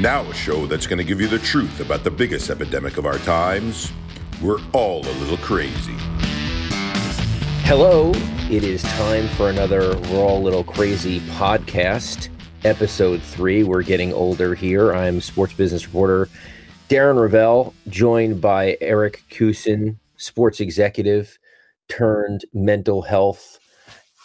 Now a show that's going to give you the truth about the biggest epidemic of our times. We're all a little crazy. Hello, it is time for another We're All a Little Crazy podcast, episode three. We're getting older here. I'm sports business reporter Darren Rovell, joined by Eric Kussin, sports executive turned mental health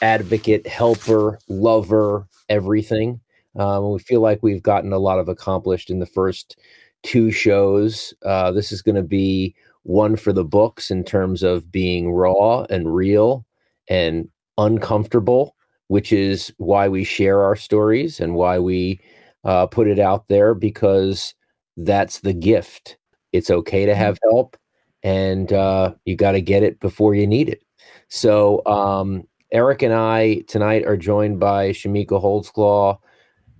advocate, helper, lover, everything. Um, we feel like we've gotten a lot of accomplished in the first two shows. Uh, this is going to be one for the books in terms of being raw and real and uncomfortable, which is why we share our stories and why we uh, put it out there because that's the gift. It's okay to mm-hmm. have help, and uh, you got to get it before you need it. So, um, Eric and I tonight are joined by Chamique Holdsclaw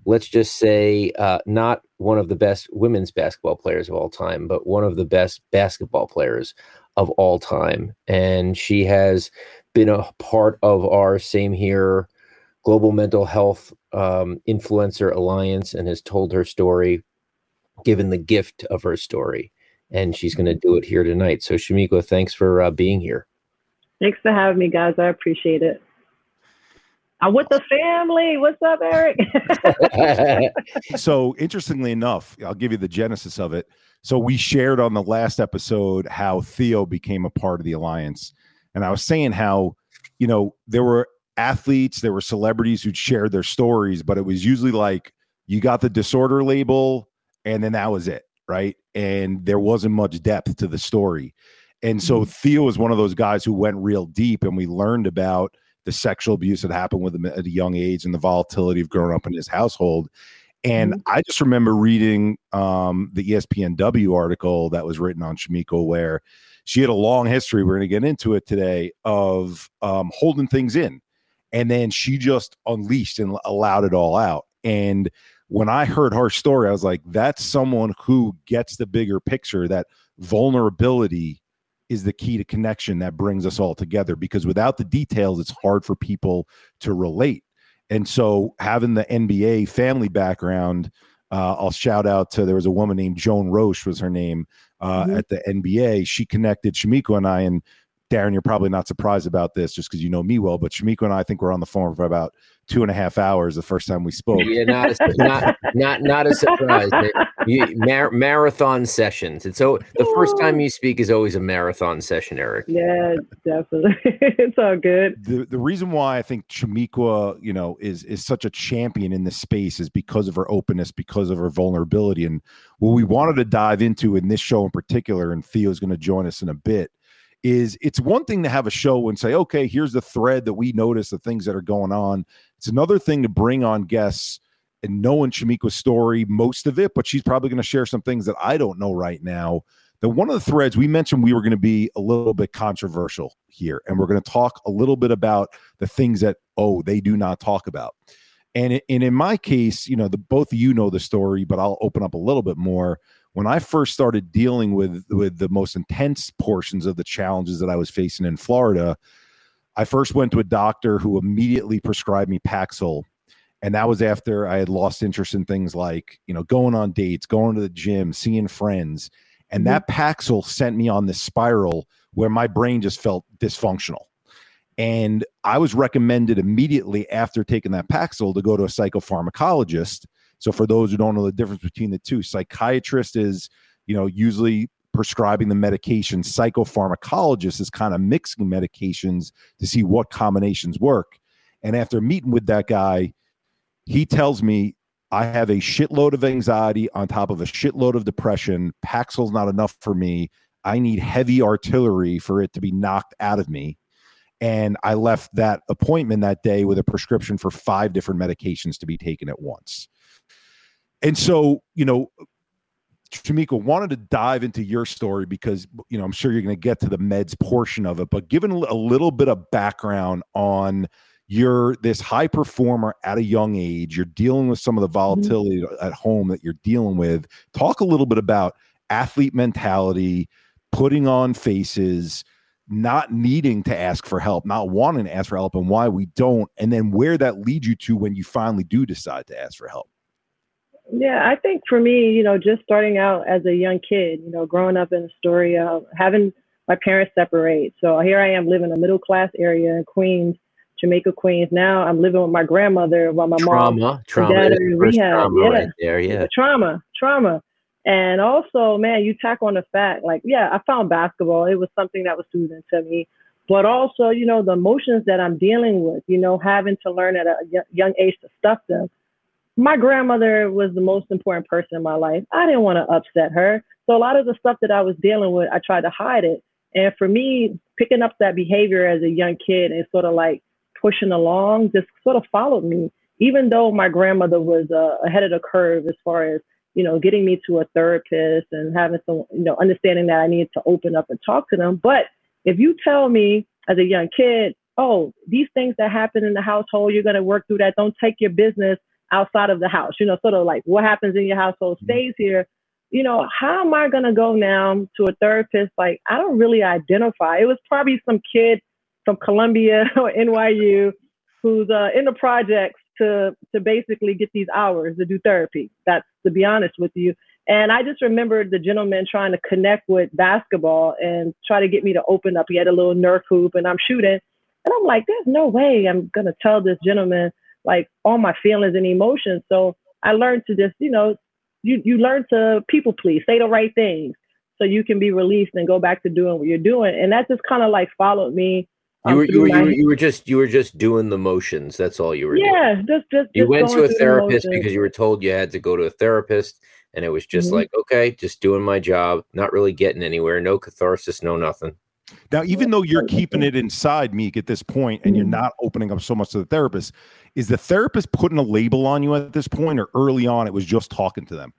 let's just say, uh, not one of the best women's basketball players of all time, but one of the best basketball players of all time. And she has been a part of our Same Here Global Mental Health um, Influencer Alliance and has told her story, given the gift of her story. And she's going to do it here tonight. So, Chamique, thanks for uh, being here. Thanks for having me, guys. I appreciate it. I'm with the family. What's up, Eric? so, interestingly enough, I'll give you the genesis of it. So, we shared on the last episode how Theo became a part of the alliance. And I was saying how, you know, there were athletes, there were celebrities who'd shared their stories, but it was usually like you got the disorder label and then that was it, right? And there wasn't much depth to the story. And so, mm-hmm. Theo was one of those guys who went real deep and we learned about the sexual abuse that happened with him at a young age and the volatility of growing up in his household. And mm-hmm. I just remember reading um, the ESPNW article that was written on Chamique, where she had a long history. We're going to get into it today of um, holding things in. And then she just unleashed and allowed it all out. And when I heard her story, I was like, that's someone who gets the bigger picture that vulnerability is the key to connection that brings us all together because without the details it's hard for people to relate and so having the nba family background uh, i'll shout out to there was a woman named joan roche was her name uh, mm-hmm. at the nba she connected chamique and i and darren you're probably not surprised about this just because you know me well but chamique and i, I think we're on the phone for about two and a half hours the first time we spoke. Yeah, not a, not not not a surprise. you, mar- marathon sessions. And so the first time you speak is always a marathon session, Eric. Yeah, definitely. it's all good. The the reason why I think Chamique, you know, is is such a champion in this space is because of her openness, because of her vulnerability, and what we wanted to dive into in this show in particular. And Theo's going to join us in a bit is it's one thing to have a show and say, okay, here's the thread that we notice, the things that are going on. It's another thing to bring on guests and knowing Chamique's story, most of it, but she's probably going to share some things that I don't know right now. The one of the threads we mentioned we were going to be a little bit controversial here, and we're going to talk a little bit about the things that oh they do not talk about. And, and in my case, you know, the both of you know the story, but I'll open up a little bit more when I first started dealing with with the most intense portions of the challenges that I was facing in Florida, I first went to a doctor who immediately prescribed me Paxil. And that was after I had lost interest in things like, you know, going on dates, going to the gym, seeing friends. And mm-hmm. that Paxil sent me on this spiral where my brain just felt dysfunctional. And I was recommended immediately after taking that Paxil to go to a psychopharmacologist so for those who don't know the difference between the two, psychiatrist is, you know, usually prescribing the medication. Psychopharmacologist is kind of mixing medications to see what combinations work. And after meeting with that guy, he tells me I have a shitload of anxiety on top of a shitload of depression. Paxil's not enough for me. I need heavy artillery for it to be knocked out of me. And I left that appointment that day with a prescription for five different medications to be taken at once. And so, you know, Chamique wanted to dive into your story because you know I'm sure you're going to get to the meds portion of it, but given a little bit of background on you're this high performer at a young age, you're dealing with some of the mm-hmm. volatility mm-hmm. at home that you're dealing with. Talk a little bit about athlete mentality, putting on faces, not needing to ask for help, not wanting to ask for help, and why we don't, and then where that leads you to when you finally do decide to ask for help. Yeah, I think for me, you know, just starting out as a young kid, you know, growing up in Astoria, having my parents separate. So here I am living in a middle class area in Queens, Jamaica, Queens. Now I'm living with my grandmother while my trauma, mom, trauma, dad in rehab. Trauma yeah. right there, yeah. Trauma, trauma. And also, man, you tack on the fact, like, yeah, I found basketball. It was something that was soothing to me. But also, you know, the emotions that I'm dealing with, you know, having to learn at a young age to stuff them. My grandmother was the most important person in my life. I didn't want to upset her. So a lot of the stuff that I was dealing with, I tried to hide it. And for me, picking up that behavior as a young kid and sort of like pushing along just sort of followed me. Even though my grandmother was uh, ahead of the curve as far as you know, getting me to a therapist and having some, you know, understanding that I needed to open up and talk to them. But if you tell me as a young kid, oh, these things that happen in the household, you're going to work through that. Don't take your business outside of the house. You know, sort of like what happens in your household mm-hmm. stays here. You know, how am I going to go now to a therapist? Like, I don't really identify. It was probably some kid from Columbia or NYU who's uh, in the projects to to basically get these hours to do therapy. That's to be honest with you. And I just remembered the gentleman trying to connect with basketball and try to get me to open up. He had a little Nerf hoop and I'm shooting. And I'm like, there's no way I'm gonna tell this gentleman like all my feelings and emotions. So I learned to just, you know, you you learn to people please, say the right things so you can be released and go back to doing what you're doing. And that just kind of like followed me you were, you, were, you, were, you were just you were just doing the motions. That's all you were yeah, doing. just just you went to a therapist because you were told you had to go to a therapist, and it was just mm-hmm. like okay, just doing my job, not really getting anywhere, no catharsis, no nothing. Now, even though you're keeping it inside, Meek, at this point, and you're mm-hmm. not opening up so much to the therapist, is the therapist putting a label on you at this point, or early on it was just talking to them?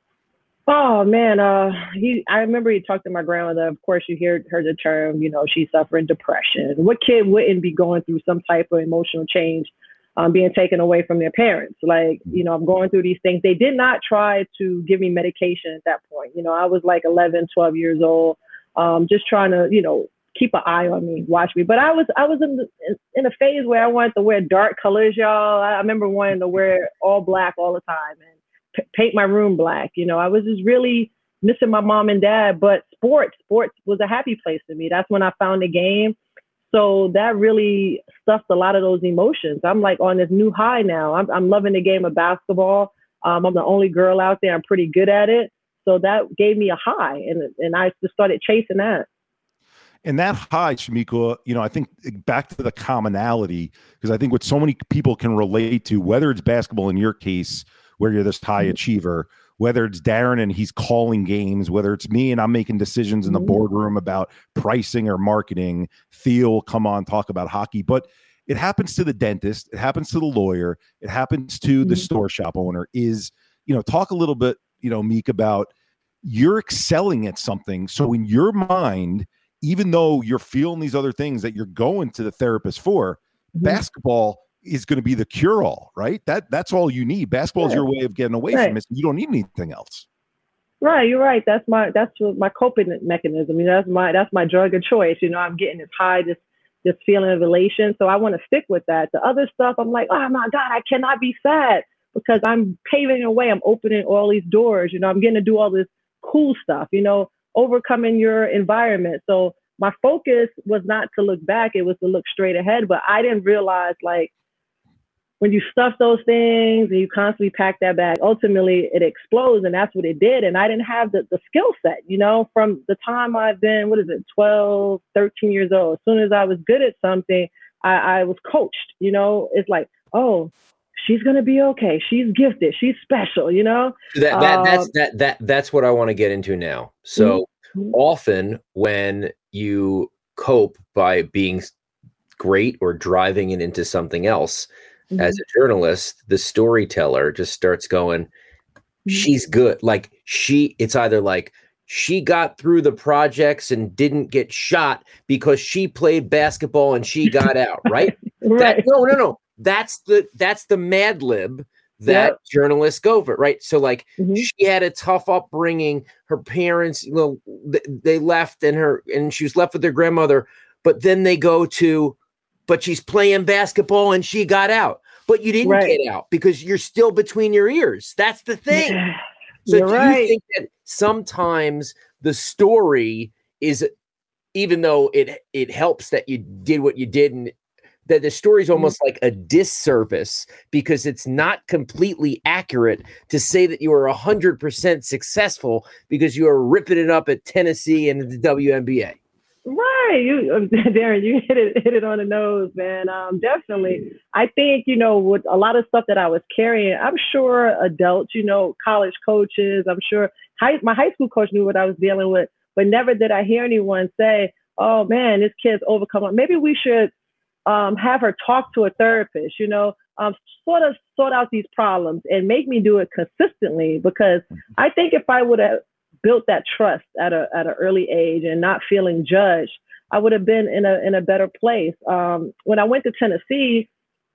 Oh man, uh, he. I remember he talked to my grandmother. Of course, you hear her the term. You know, she's suffering depression. What kid wouldn't be going through some type of emotional change, um, being taken away from their parents? Like, you know, I'm going through these things. They did not try to give me medication at that point. You know, I was like 11, 12 years old, um, just trying to, you know, keep an eye on me, watch me. But I was, I was in the, in a phase where I wanted to wear dark colors, y'all. I remember wanting to wear all black all the time, and paint my room black. You know, I was just really missing my mom and dad, but sports, sports was a happy place to me. That's when I found the game. So that really stuffed a lot of those emotions. I'm like on this new high now. I'm, I'm loving the game of basketball. Um, I'm the only girl out there. I'm pretty good at it. So that gave me a high, and and I just started chasing that. And that high, Chamique, you know, I think back to the commonality, because I think what so many people can relate to, whether it's basketball in your case, where you're this high mm-hmm. achiever, whether it's Darren and he's calling games, whether it's me and I'm making decisions in the mm-hmm. boardroom about pricing or marketing, Theo will come on talk about hockey. But it happens to the dentist, it happens to the lawyer, it happens to the mm-hmm. store shop owner. Is, you know, talk a little bit, you know, Meek, about you're excelling at something. So in your mind, even though you're feeling these other things that you're going to the therapist for, mm-hmm. basketball is going to be the cure all, right? That that's all you need. Basketball is your way of getting away right. from it. You don't need anything else. Right, you're right. That's my that's my coping mechanism. I mean, that's my that's my drug of choice. You know, I'm getting this high, this this feeling of elation. So I want to stick with that. The other stuff, I'm like, oh my God, I cannot be sad because I'm paving a way. I'm opening all these doors. You know, I'm getting to do all this cool stuff. You know, overcoming your environment. So my focus was not to look back; it was to look straight ahead. But I didn't realize like when you stuff those things and you constantly pack that bag, ultimately it explodes. And that's what it did. And I didn't have the, the skill set, you know, from the time I've been, what is it, 12, 13 years old. As soon as I was good at something, I, I was coached, you know, it's like, oh, she's gonna be okay. She's gifted. She's special. You know. That, that um, that's that that that's what I want to get into now. So mm-hmm. often when you cope by being great or driving it into something else, mm-hmm. as a journalist, the storyteller just starts going, she's good. Like she, it's either like she got through the projects and didn't get shot because she played basketball and she got out, right? right. That, no, no, no. That's the that's the Mad Lib that yep. journalists go for, right? So like mm-hmm. she had a tough upbringing. Her parents, you know, they left and her and she was left with her grandmother, but then they go to but she's playing basketball and she got out. But you didn't right. get out because you're still between your ears. That's the thing. So you're right. you think that sometimes the story is even though it it helps that you did what you did and that the story is mm-hmm. almost like a disservice because it's not completely accurate to say that you are 100% successful because you are ripping it up at Tennessee and the WNBA. Right, you, um, Darren, you hit it hit it on the nose, man. Um, definitely. I think you know with a lot of stuff that I was carrying, I'm sure adults, you know, college coaches, I'm sure high, my high school coach knew what I was dealing with, but never did I hear anyone say, "Oh man, this kid's overcome." Maybe we should um, have her talk to a therapist. You know, um, sort of sort out these problems and make me do it consistently because I think if I would have built that trust at a at an early age and not feeling judged, I would have been in a in a better place. Um, when I went to Tennessee,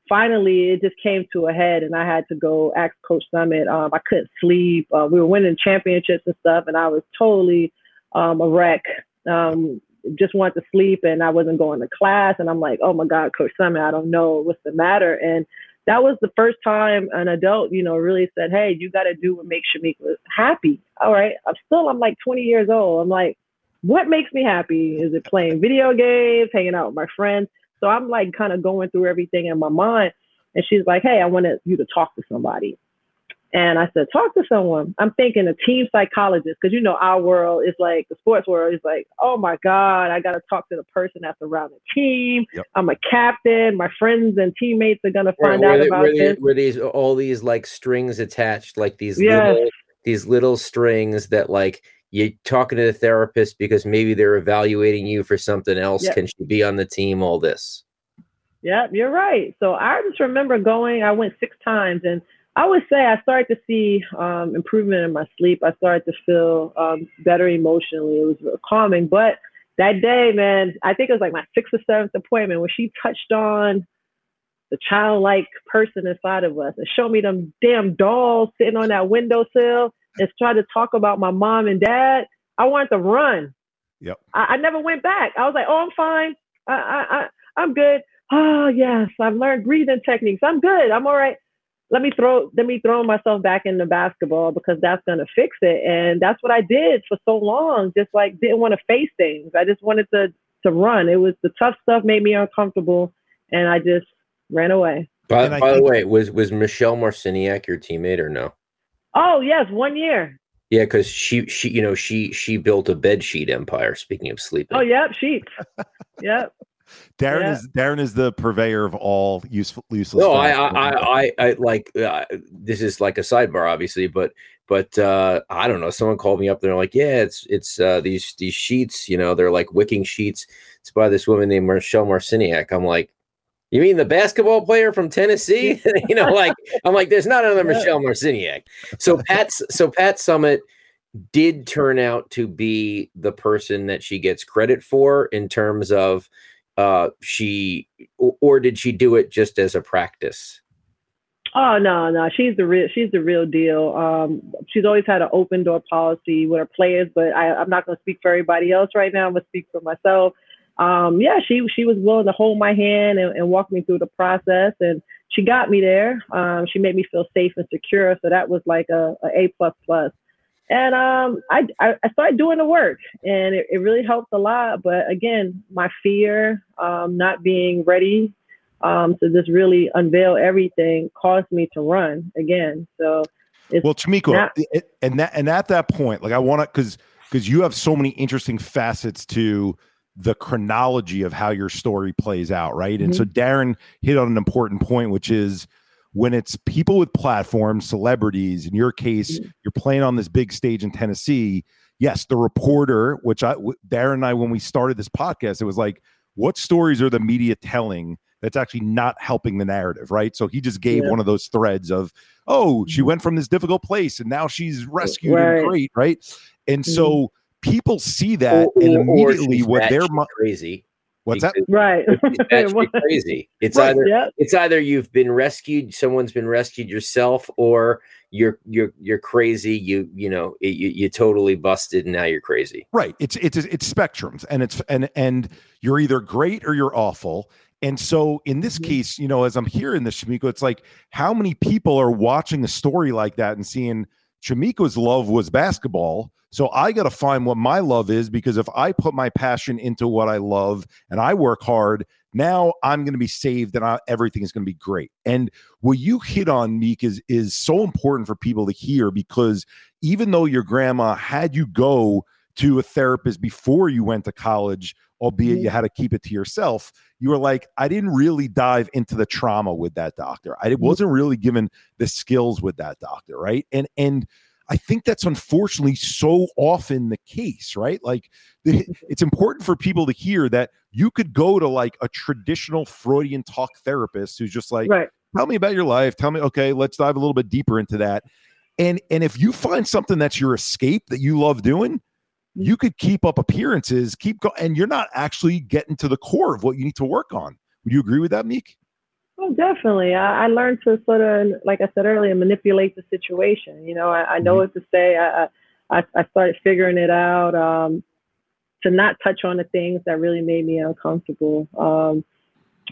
finally it just came to a head, and I had to go ask Coach Summitt. Um, I couldn't sleep. Uh, we were winning championships and stuff, and I was totally um, a wreck. Um, just wanted to sleep, and I wasn't going to class. And I'm like, oh my God, Coach Summitt, I don't know what's the matter. And that was the first time an adult, you know, really said, "Hey, you got to do what makes Chamique happy." All right, I'm still, I'm like 20 years old. I'm like, what makes me happy? Is it playing video games, hanging out with my friends? So I'm like kind of going through everything in my mind. And she's like, "Hey, I wanted you to talk to somebody." And I said, talk to someone. I'm thinking a team psychologist, because you know our world is like the sports world is like, oh my God, I got to talk to the person that's around the team. Yep. I'm a captain. My friends and teammates are gonna find out about were this. Were these all these like strings attached, like these yes. little these little strings that like you're talking to the therapist because maybe they're evaluating you for something else. Yep. Can she be on the team? All this. Yep, you're right. So I just remember going. I went six times and I would say I started to see um, improvement in my sleep. I started to feel um, better emotionally. It was calming. But that day, man, I think it was like my sixth or seventh appointment when she touched on the childlike person inside of us and showed me them damn dolls sitting on that windowsill and tried to talk about my mom and dad. I wanted to run. Yep. I, I never went back. I was like, oh, I'm fine. I, I, I, I'm good. Oh, yes, I've learned breathing techniques. I'm good. I'm all right let me throw let me throw myself back into basketball because that's gonna fix it. And that's what I did for so long. Just like didn't want to face things. I just wanted to to run. It was the tough stuff made me uncomfortable, and I just ran away. By, by the way, was was Michelle Marciniak your teammate or no? Oh yes, one year. Yeah, because she she you know she she built a bed sheet empire. Speaking of sleeping. Oh yep, sheets. yep. Darren yeah. is Darren is the purveyor of all useful useless. No, I, I, I, I, like uh, this is like a sidebar, obviously, but but uh, I don't know. Someone called me up. They're like, yeah, it's it's uh, these these sheets. You know, they're like wicking sheets. It's by this woman named Michelle Marciniak. I'm like, you mean the basketball player from Tennessee? you know, like I'm like, there's not another yeah. Michelle Marciniak. So Pat's so Pat Summitt did turn out to be the person that she gets credit for in terms of uh, she or did she do it just as a practice? Oh no, no, she's the real she's the real deal. Um, she's always had an open door policy with her players, but I, I'm not going to speak for everybody else right now. I'm going to speak for myself. Um, yeah, she she was willing to hold my hand and, and walk me through the process, and she got me there. Um, she made me feel safe and secure, so that was like a, a A plus plus. And um, I, I, started doing the work and it, it really helped a lot. But again, my fear, um, not being ready um, to just really unveil everything caused me to run again. So, well, Chamique, not- and that, and at that point, like I want to, cause, cause you have so many interesting facets to the chronology of how your story plays out. Right. Mm-hmm. And so Darren hit on an important point, which is, when it's people with platforms, celebrities, in your case, mm-hmm. you're playing on this big stage in Tennessee. Yes, the reporter, which I, Darren and I, when we started this podcast, it was like, what stories are the media telling that's actually not helping the narrative, right? So he just gave Yeah. one of those threads of, oh, she Mhm. went from this difficult place and now she's rescued Right. and great, right? And so people see that Or- and immediately what they're crazy. What's that? Right. It's crazy. It's Right, either yeah. it's either you've been rescued, someone's been rescued yourself, or you're you're you're crazy. You you know you you totally busted, and now you're crazy. Right. It's it's it's spectrums, and it's and and you're either great or you're awful. And so in this Mhm. case, you know, as I'm hearing this, Chamique, it's like how many people are watching a story like that and seeing Chamique's love was basketball. So I got to find what my love is because if I put my passion into what I love and I work hard, now I'm going to be saved and I, everything is going to be great. And what you hit on, Meek, is is so important for people to hear because even though your grandma had you go to a therapist before you went to college, albeit Mhm. you had to keep it to yourself, you were like, I didn't really dive into the trauma with that doctor. I wasn't really given the skills with that doctor, right? And and I think that's unfortunately so often the case, right? Like it's important for people to hear that you could go to like a traditional Freudian talk therapist who's just like, right. tell me about your life tell me okay let's dive a little bit deeper into that and and if you find something that's your escape that you love doing you could keep up appearances keep going and you're not actually getting to the core of what you need to work on would you agree with that meek Oh, definitely. I, I learned to sort of, like I said earlier, manipulate the situation. You know, I, I know what to say. I, I, I started figuring it out um, to not touch on the things that really made me uncomfortable. Um,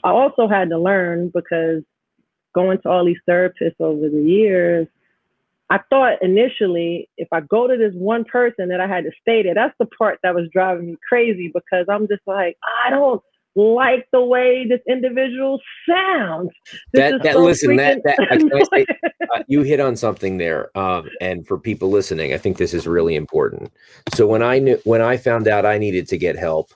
I also had to learn because going to all these therapists over the years, I thought initially if I go to this one person that I had to stay there, that's the part that was driving me crazy because I'm just like, I don't like the way this individual sounds. This That that so listen that freaking that I say, uh, you hit on something there um, and for people listening i think this is really important. So when i knew when i found out i needed to get help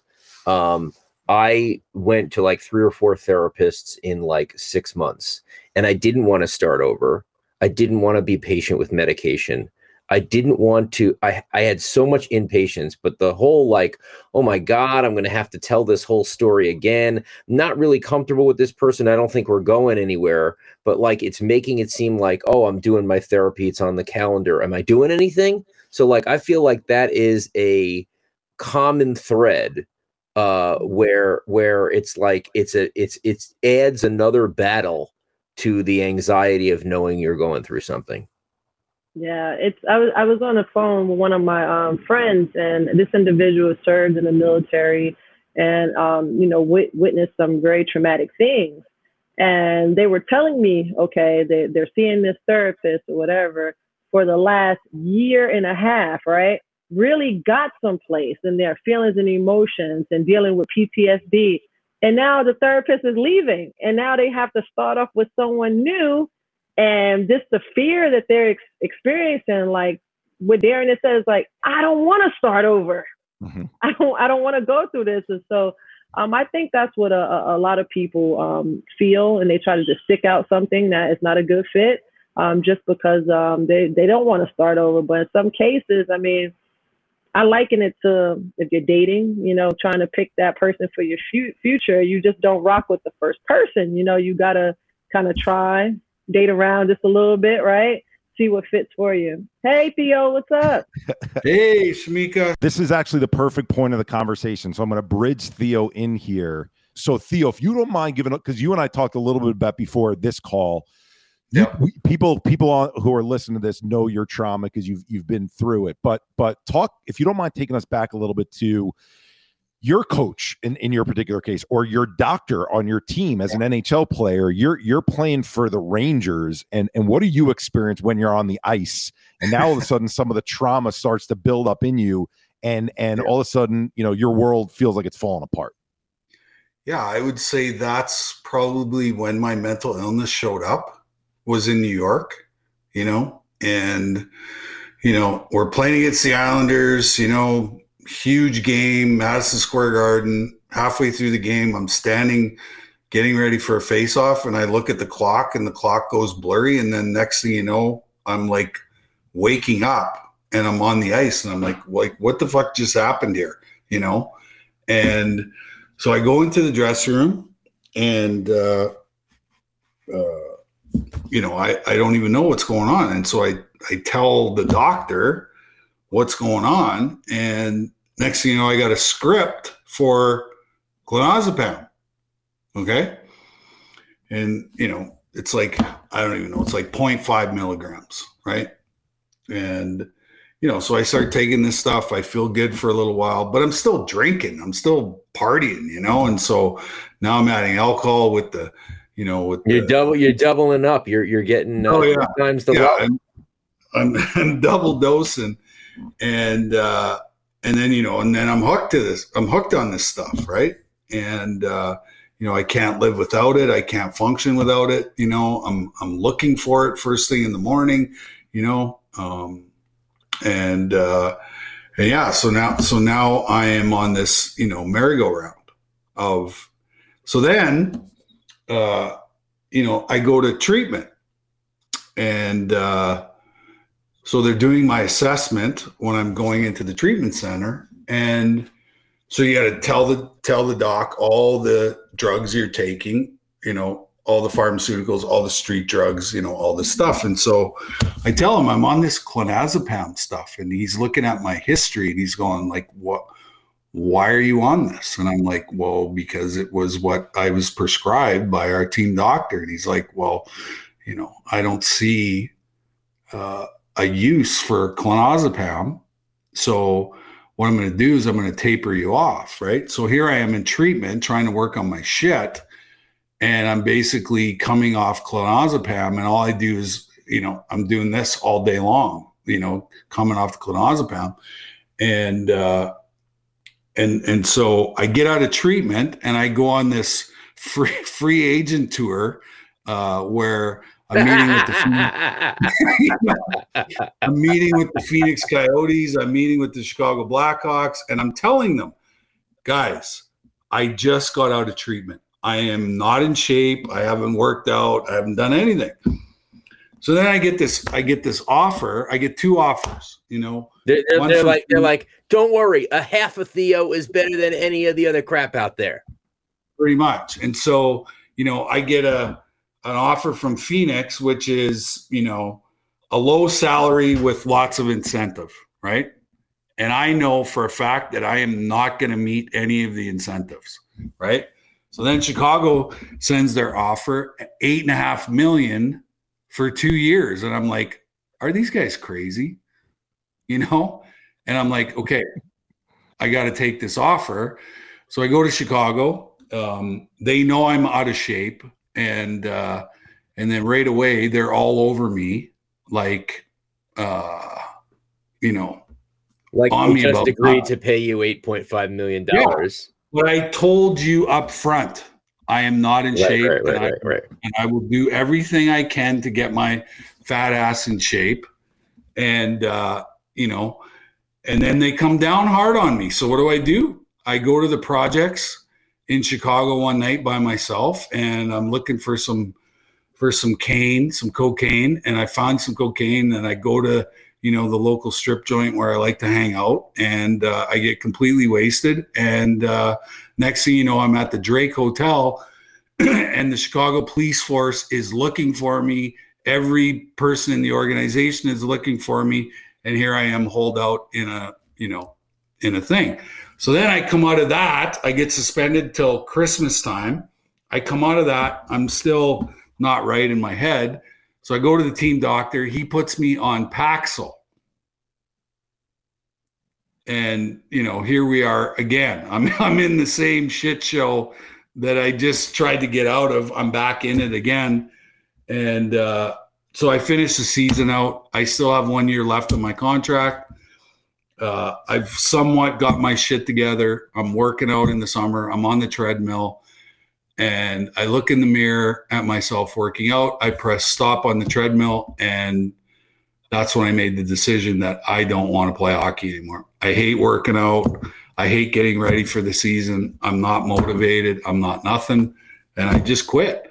um, i went to like three or four therapists in like six months and i didn't want to start over i didn't want to be patient with medication. I didn't want to i i had so much impatience but the whole like oh my god i'm going to have to tell this whole story again. Not really comfortable with this person i don't think we're going anywhere but like it's making it seem like oh i'm doing my therapy it's on the calendar am i doing anything? So like i feel like that is a common thread uh where where it's like it's a it's it's adds another battle to the anxiety of knowing you're going through something. Yeah, it's I was I was on the phone with one of my um, friends, and this individual served in the military, and um, you know wit- witnessed some very traumatic things, and they were telling me, okay, they they're seeing this therapist or whatever for the last year and a half, right? Really got someplace in their feelings and emotions and dealing with PTSD, and now the therapist is leaving, and now they have to start off with someone new. And just the fear that they're ex- experiencing like what darren said is like i don't want to start over. Mhm. i don't i don't want to go through this. And so um, i think that's what a, a a lot of people um, feel and they try to just stick out something that is not a good fit um, just because um, they, they don't want to start over. But in some cases i mean i liken it to if you're dating you know trying to pick that person for your fu- future you just don't rock with the first person you know you gotta kind of try date around just a little bit, right? See what fits for you. Hey, Theo, what's up? Hey, Chamique. this is actually the perfect point of the conversation so i'm going to bridge theo in here so theo if you don't mind giving up because you and i talked a little bit about before this call you, Yeah. we, people people on, who are listening to this know your trauma because you've you've been through it. But but talk if you don't mind taking us back a little bit to your coach in, in your particular case or your doctor on your team as an NHL player you're you're playing for the Rangers and and what do you experience when you're on the ice? And now all of a sudden some of the trauma starts to build up in you and and all of a sudden you know your world feels like it's falling apart. Yeah, I would say that's probably when my mental illness showed up was in New York, you know, and you know, we're playing against the Islanders, you know, huge game, Madison Square Garden. Halfway through the game, I'm standing getting ready for a face off and I look at the clock and the clock goes blurry and then next thing you know, I'm like waking up and I'm on the ice and I'm like like what the fuck just happened here, you know? And so I go into the dressing room and uh, uh, you know, I I don't even know what's going on, and so I I tell the doctor what's going on, and next thing you know, I got a script for clonazepam. Okay, and you know, it's like I don't even know, it's like 0.5 milligrams, right? And you know, so I start taking this stuff. I feel good for a little while, but I'm still drinking. I'm still partying, you know. And so now I'm adding alcohol with the, you know, with you're the, double, you're doubling up. You're you're getting uh, Oh, yeah. times the yeah. I'm, I'm, I'm double dosing, and uh, and then you know, and then I'm hooked to this. I'm hooked on this stuff, right? And uh, you know, I can't live without it. I can't function without it. You know, I'm I'm looking for it first thing in the morning. You know, um, and uh, and yeah, so now so now I am on this you know merry-go-round of. So then, uh, you know, I go to treatment and uh, so they're doing my assessment when I'm going into the treatment center, and so you got to tell the tell the doc all the drugs you're taking, you know, all the pharmaceuticals, all the street drugs, you know, all this stuff. And so I tell him I'm on this clonazepam stuff, and he's looking at my history and he's going like, "What? Why are you on this?" And I'm like, "Well, because it was what I was prescribed by our team doctor." And he's like, "Well." you know, I don't see uh, a use for clonazepam. So what I'm going to do is I'm going to taper you off, right? So here I am in treatment trying to work on my shit, and I'm basically coming off clonazepam, and all I do is, you know, I'm doing this all day long, you know, coming off the clonazepam, and uh, and and so I get out of treatment and I go on this free free agent tour uh, where I'm meeting with the I'm meeting with the Phoenix Coyotes. I'm meeting with the Chicago Blackhawks, and I'm telling them, guys, I just got out of treatment. I am not in shape. I haven't worked out. I haven't done anything. So then I get this. I get this offer. I get two offers. You know, They're, they're, they're like they're like, don't worry, a half of Theo is better than any of the other crap out there. pretty much. And so, you know, I get a an offer from Phoenix, which is, you know, a low salary with lots of incentive, right? And I know for a fact that I am not going to meet any of the incentives, right? So then Chicago sends their offer eight and a half million for two years. And I'm like, are these guys crazy? You know? And I'm like, okay, I got to take this offer. So I go to Chicago. Um, they know I'm out of shape, and uh, and then right away they're all over me, like, uh, you know. Like On just agreed that. to pay you eight point five million dollars. But I told you up front, I am not in Right, shape, right, right, and, I, right, and I will do everything I can to get my fat ass in shape. And uh, you know, and then they come down hard on me. So what do I do? I go to the projects in Chicago one night by myself, and I'm looking for some for some cane, some cocaine, and I find some cocaine, and I go to you know the local strip joint where I like to hang out, and uh, I get completely wasted. And uh, next thing you know, I'm at the Drake Hotel, and the Chicago police force is looking for me. Every person in the organization is looking for me, and here I am, holed out in a you know in a thing. So then I come out of that. I get suspended till Christmas time. I come out of that. I'm still not right in my head. So I go to the team doctor. He puts me on Paxil. And you know, here we are again. I'm I'm in the same shit show that I just tried to get out of. I'm back in it again. And uh, so I finished the season out. I still have one year left of my contract. Uh, I've somewhat got my shit together. I'm working out in the summer. I'm on the treadmill and I look in the mirror at myself working out. I press stop on the treadmill, and that's when I made the decision that I don't want to play hockey anymore. I hate working out. I hate getting ready for the season. I'm not motivated. I'm not nothing. And I just quit.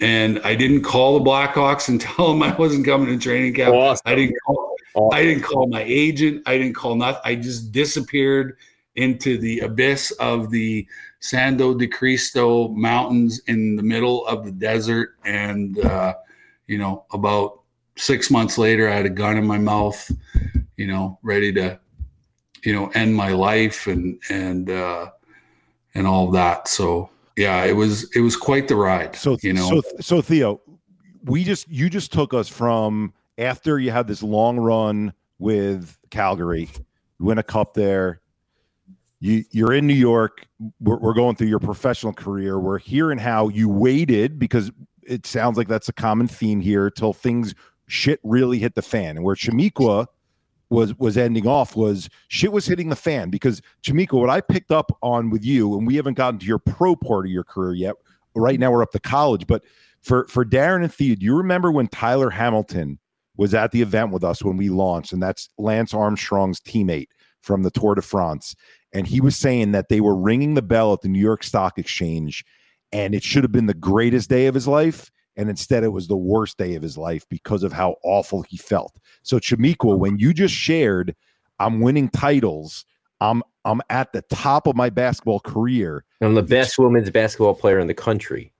And I didn't call the Blackhawks and tell them I wasn't coming to training camp. Awesome. I didn't call, Awesome. I didn't call my agent. I didn't call nothing. I just disappeared into the abyss of the Sangre de Cristo Mountains in the middle of the desert. And, uh, you know, about six months later, I had a gun in my mouth, you know, ready to, you know, end my life and, and, uh, and all that. So, yeah, it was, it was quite the ride. So, you know, so, so Theo, we just, you just took us from after you had this long run with Calgary, you win a cup there, you you're in New York. We're, we're, going through your professional career. We're hearing how you waited because it sounds like that's a common theme here till things shit really hit the fan. And where Chamique was was ending off was shit was hitting the fan because Chamique, what I picked up on with you, and we haven't gotten to your pro part of your career yet. Right now we're up to college, but for for Darren and Theo, do you remember when Tyler Hamilton was at the event with us when we launched, and that's Lance Armstrong's teammate from the Tour de France and he was saying that they were ringing the bell at the New York Stock Exchange, and it should have been the greatest day of his life, and instead it was the worst day of his life because of how awful he felt. So, Chamique, when you just shared, I'm winning titles. I'm I'm at the top of my basketball career. I'm the best women's basketball player in the country.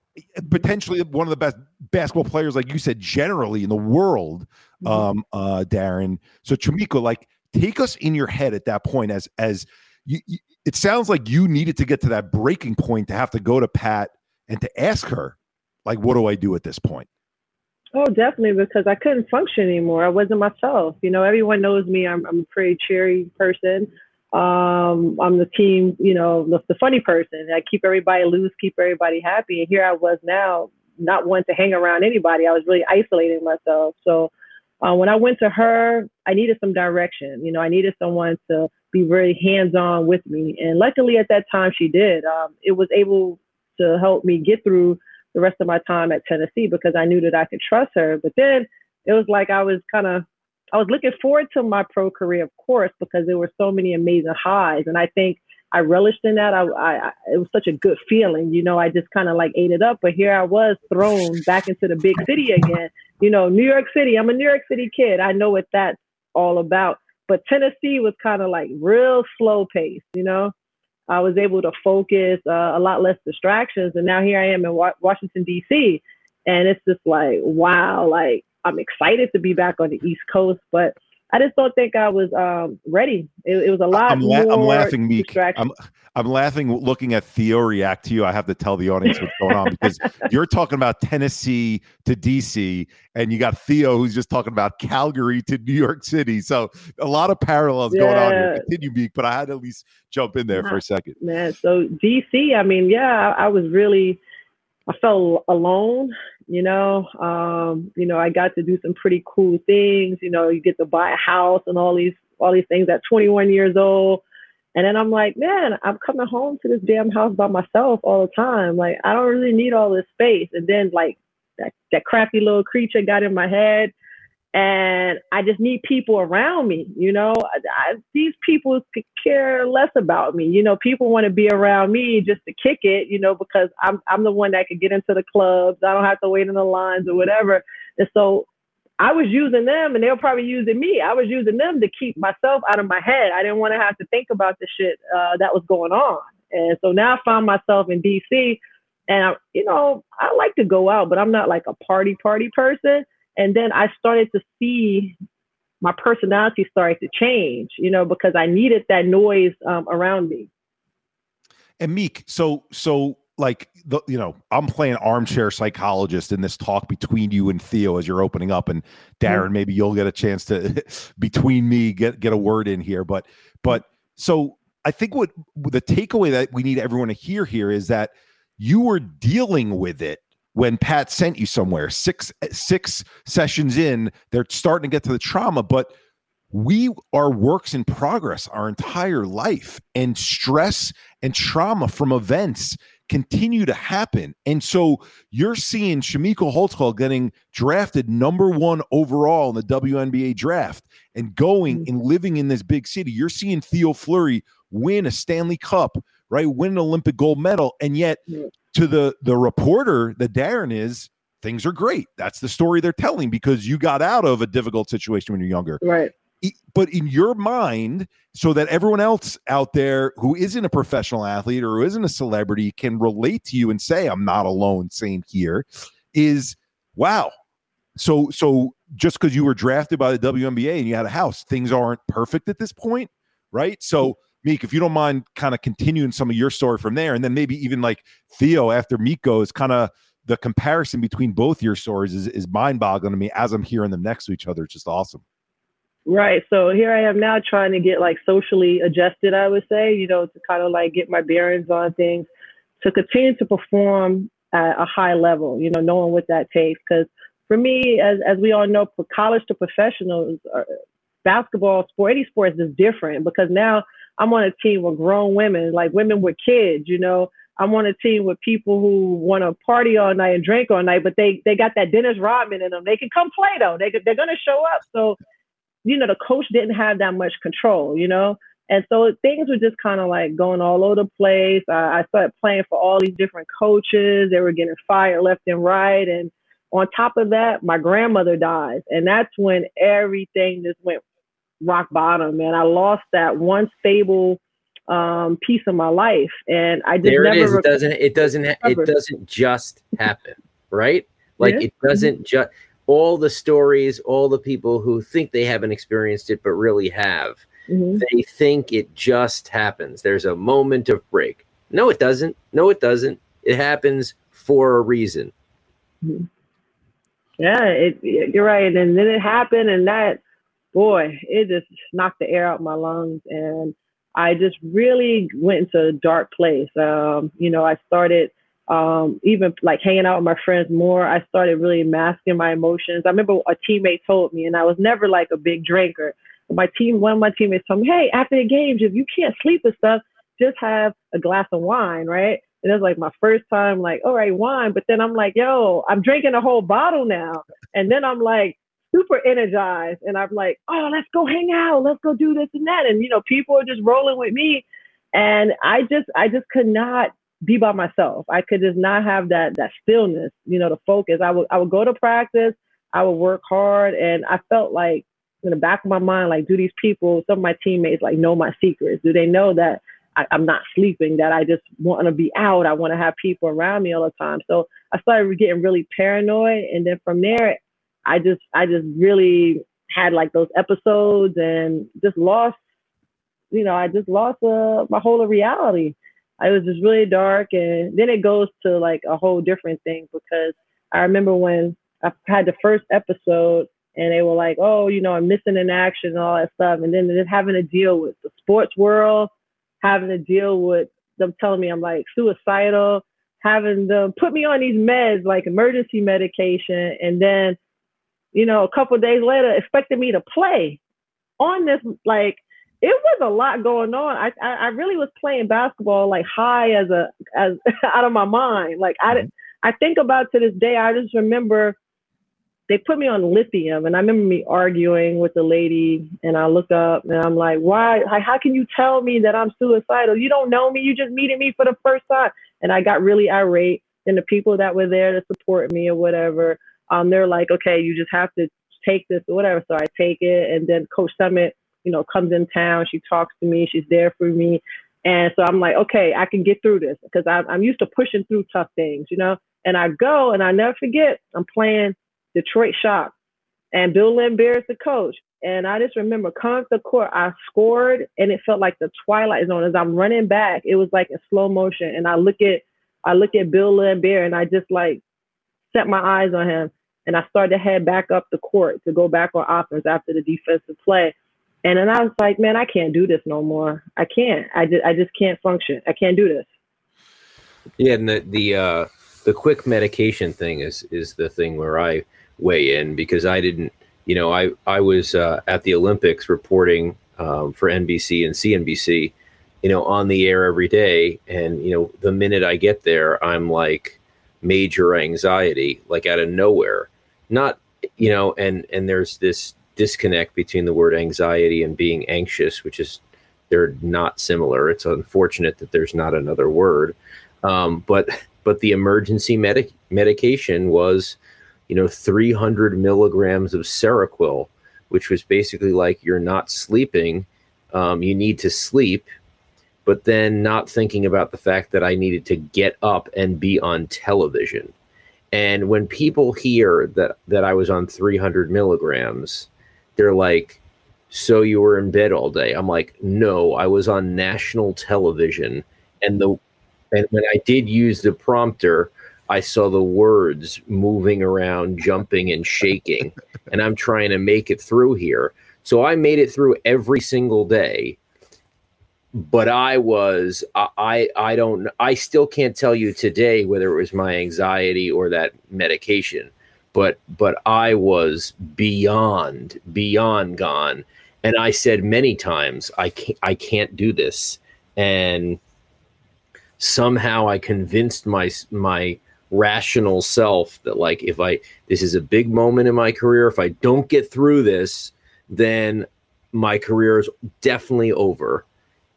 Potentially one of the best basketball players, like you said, generally in the world, mm-hmm. um, uh, Darren. So Chamique, like take us in your head at that point as as you, you, it sounds like you needed to get to that breaking point to have to go to Pat and to ask her, like, what do I do at this point? Oh, definitely, because I couldn't function anymore. I wasn't myself. You know, everyone knows me. I'm, I'm a pretty cheery person. Um, I'm the team, you know, the, the funny person. I keep everybody loose, keep everybody happy. And here I was now, not wanting to hang around anybody. I was really isolating myself. So uh, when I went to her, I needed some direction. You know, I needed someone to be very hands on with me. And luckily at that time she did. Um, it was able to help me get through the rest of my time at Tennessee because I knew that I could trust her. But then it was like I was kind of, I was looking forward to my pro career, of course, because there were so many amazing highs. And I think I relished in that. I, I, it was such a good feeling, you know. I just kind of like ate it up. But here I was thrown back into the big city again. You know, New York City. I'm a New York City kid. I know what that's all about. But Tennessee was kind of like real slow pace, you know. I was able to focus, uh, a lot less distractions, and now here I am in wa- Washington D.C. and it's just like wow, like I'm excited to be back on the East Coast, but I just don't think I was um, ready. It, it, was a lot I'm, la- I'm laughing, Meek. I'm, I'm laughing looking at Theo react to you. I have to tell the audience what's going on because you're talking about Tennessee to DC, and you got Theo who's just talking about Calgary to New York City. So a lot of parallels yeah. going on here. Continue, Meek, but I had to at least jump in there for a second. Man, so DC, I mean, yeah, I, I was really – I felt alone, you know. Um, you know, I got to do some pretty cool things. You know, you get to buy a house and all these all these things at 21 years old. And then I'm like, man, I'm coming home to this damn house by myself all the time. Like, I don't really need all this space. And then like that that crappy little creature got in my head and I just need people around me. You know, I, these people could care less about me. You know, people want to be around me just to kick it. You know, because I'm I'm the one that could get into the clubs. I don't have to wait in the lines or whatever. And so I was using them, and they were probably using me. I was using them to keep myself out of my head. I didn't want to have to think about the shit uh, that was going on. And so now I found myself in DC, and I, you know, I like to go out, but I'm not like a party party person and then I started to see my personality started to change, you know, because I needed that noise um, around me. And Meek, so so like the you know I'm playing armchair psychologist in this talk between you and Theo as you're opening up, and Darren, mm-hmm. maybe you'll get a chance to between me get get a word in here, but but so I think what the takeaway that we need everyone to hear here is that you were dealing with it when Pat sent you somewhere. Six six sessions in, they're starting to get to the trauma, but we are works in progress our entire life, and stress and trauma from events continue to happen. And so you're seeing Chamique Holdsclaw getting drafted number one overall in the WNBA draft and going mm-hmm. and living in this big city. You're seeing Theo Fleury win a Stanley Cup, right? Win an Olympic gold medal. And yet to the the reporter the Darren is things are great. That's the story they're telling because you got out of a difficult situation when you're younger. Right. but in your mind, so that everyone else out there who isn't a professional athlete or who isn't a celebrity can relate to you and say, I'm not alone, same here, is wow. So, so just because you were drafted by the WNBA and you had a house, things aren't perfect at this point, right? So, Meek, if you don't mind kind of continuing some of your story from there, and then maybe even like Theo after Meek goes, kind of the comparison between both your stories is, is mind boggling to me as I'm hearing them next to each other. It's just awesome. Right. So here I am now trying to get like socially adjusted, I would say, you know, to kind of like get my bearings on things, to continue to perform at a high level, you know, knowing what that takes. Because for me, as, as we all know, for college to professionals, uh, basketball, sport, any sports is different because now I'm on a team with grown women, like women with kids, you know. I'm on a team with people who want to party all night and drink all night, but they they got that Dennis Rodman in them. They can come play though. They they're gonna show up. So you know, the coach didn't have that much control, you know? And so things were just kind of like going all over the place. I, I started playing for all these different coaches. They were getting fired left and right. And on top of that, my grandmother dies. And that's when everything just went rock bottom. And I lost that one stable um, piece of my life. And I just there it is. It doesn't, it doesn't, it doesn't just happen, right? Like yeah. it doesn't just, all the stories, all the people who think they haven't experienced it but really have. Mm-hmm. They think it just happens. There's a moment of break. No, it doesn't. No, it doesn't. It happens for a reason. Mm-hmm. Yeah, it, you're right. And then it happened, and that, boy, it just knocked the air out my lungs. And I just really went into a dark place. Um, you know, I started um, even like hanging out with my friends more, I started really masking my emotions. I remember a teammate told me, and I was never like a big drinker. My team, one of my teammates told me, "Hey, after the games, if you can't sleep and stuff, just have a glass of wine, right?" And it was like my first time, like, all right, wine. But then I'm like, yo, I'm drinking a whole bottle now. And then I'm like super energized. And I'm like, oh, let's go hang out. Let's go do this and that. And, you know, people are just rolling with me. And I just, I just could not be by myself. I could just not have that that stillness, you know, the focus. I would I would go to practice, I would work hard, and I felt like in the back of my mind, like, do these people, some of my teammates, like know my secrets? Do they know that I, am not sleeping? That I just want to be out? I want to have people around me all the time. So I started getting really paranoid, and then from there, I just I just really had like those episodes and just lost. You know, I just lost uh, my whole reality. I was just really dark. And then it goes to like a whole different thing because I remember when I had the first episode and they were like, oh, you know, I'm missing in action and all that stuff. And then just having to deal with the sports world, having to deal with them telling me I'm like suicidal, having them put me on these meds, like emergency medication. And then, you know, a couple days later, expecting me to play on this like it was a lot going on. I, I, I really was playing basketball like high as a as out of my mind. Like I I think about to this day. I just remember they put me on lithium, and I remember me arguing with the lady. And I look up and I'm like, why? Like, how can you tell me that I'm suicidal? You don't know me. You just meeting me for the first time. And I got really irate. And the people that were there to support me or whatever, um, they're like, okay, you just have to take this or whatever. So I take it, and then Coach Summitt, you know, comes in town. She talks to me. She's there for me. And so I'm like, okay, I can get through this because I'm, I'm used to pushing through tough things, you know. And I go and I never forget, I'm playing Detroit Shock, and Bill Laimbeer is the coach. And I just remember coming to the court, I scored, and it felt like the twilight zone. As I'm running back, it was like in slow motion. And I look at, I look at Bill Laimbeer, and I just like set my eyes on him, and I started to head back up the court to go back on offense after the defensive play. And then I was like, man, I can't do this no more. I can't. I just, I just can't function. I can't do this. Yeah, and the the uh, the quick medication thing is is the thing where I weigh in because I didn't, you know, I I was uh, at the Olympics reporting um, for NBC and CNBC, you know, on the air every day, and you know, the minute I get there, I'm like major anxiety, like out of nowhere. Not, you know, and and there's this disconnect between the word anxiety and being anxious, which is they're not similar. It's unfortunate that there's not another word, um, but but the emergency medic- medication was, you know, 300 milligrams of Seroquel, which was basically like you're not sleeping, um, you need to sleep, but then not thinking about the fact that I needed to get up and be on television. And when people hear that that I was on 300 milligrams, they're like, "So you were in bed all day?" I'm like, "No, I was on national television." And the and when I did use the prompter, I saw the words moving around, jumping and shaking, and I'm trying to make it through here. So I made it through every single day. But I was I I don't I still can't tell you today whether it was my anxiety or that medication. But but I was beyond beyond gone. And I said many times I can't I can't do this. And somehow I convinced my my rational self that like if I this is a big moment in my career, if I don't get through this, then my career is definitely over.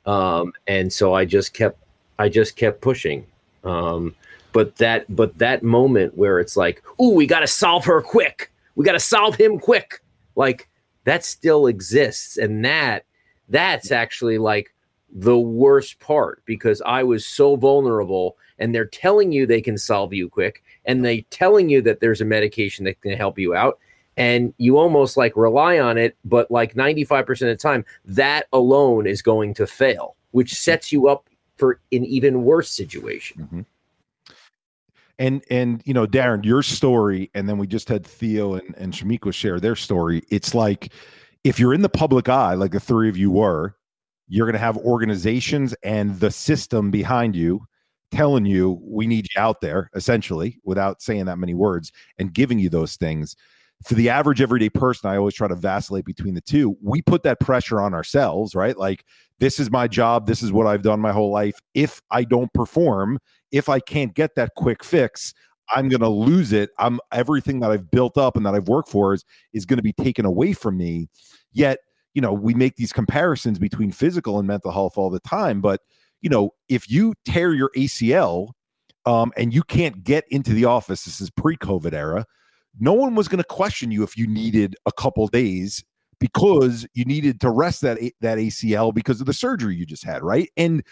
Um, and so I just kept I just kept pushing. Um, but that but that moment where it's like, oh, we got to solve her quick. We got to solve him quick. Like that still exists, and that that's actually like the worst part because I was so vulnerable and they're telling you they can solve you quick and they telling you that there's a medication that can help you out and you almost like rely on it but like 95% of the time that alone is going to fail which sets you up for an even worse situation. Mm-hmm. and and you know darren your story and then we just had theo and, and Chamique share their story. It's like if you're in the public eye like the three of you were you're going to have organizations and the system behind you telling you we need you out there essentially without saying that many words and giving you those things for the average everyday person i always try to vacillate between the two. We put that pressure on ourselves right? Like this is my job this is what i've done my whole life. If i don't perform if i can't get that quick fix i'm going to lose it. I'm everything that i've built up and that i've worked for is is going to be taken away from me. Yet you know we make these comparisons between physical and mental health all the time but you know, if you tear your ACL um, and you can't get into the office, this is pre-COVID era, no one was going to question you if you needed a couple days because you needed to rest that that ACL because of the surgery you just had, right? And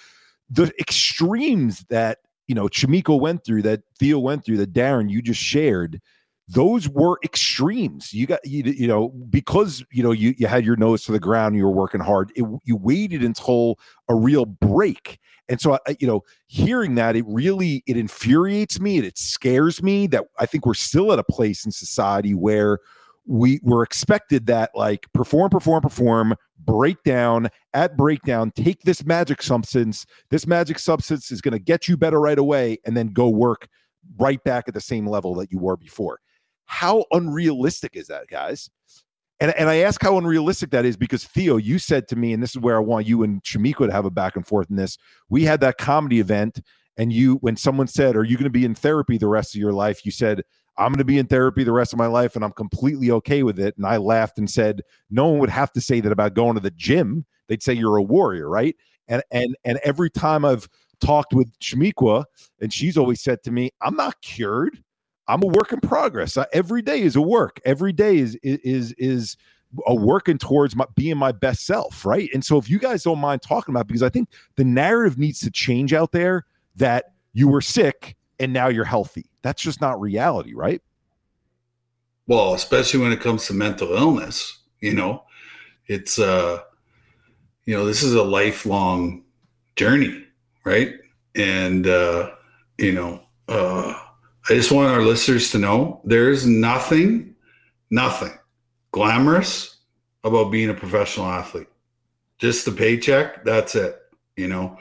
the extremes that you know Chamique went through, that Theo went through, that Darren you just shared, those were extremes. You got you, you know because you know you you had your nose to the ground, you were working hard. It, you waited until a real break, and so I, you know hearing that it really it infuriates me and it scares me that I think we're still at a place in society where we were expected that like perform perform perform breakdown at breakdown take this magic substance this magic substance is going to get you better right away and then go work right back at the same level that you were before how unrealistic is that, guys? And, and I ask how unrealistic that is because Theo, you said to me, and this is where I want you and Chamique to have a back and forth in this. We had that comedy event, and you, when someone said, Are you going to be in therapy the rest of your life? You said, I'm going to be in therapy the rest of my life, and I'm completely okay with it. And I laughed and said, No one would have to say that about going to the gym. They'd say you're a warrior, right? And and and every time I've talked with Chamique, and she's always said to me, I'm not cured. I'm a work in progress. Uh, every day is a work. Every day is is is a working towards my, being my best self, right? And so, if you guys don't mind talking about, because I think the narrative needs to change out there that you were sick and now you're healthy. That's just not reality, right? Well, especially when it comes to mental illness, you know, it's uh, you know, this is a lifelong journey, right? And uh, you know, uh I just want our listeners to know there's nothing, nothing glamorous about being a professional athlete. Just the paycheck, that's it. You know,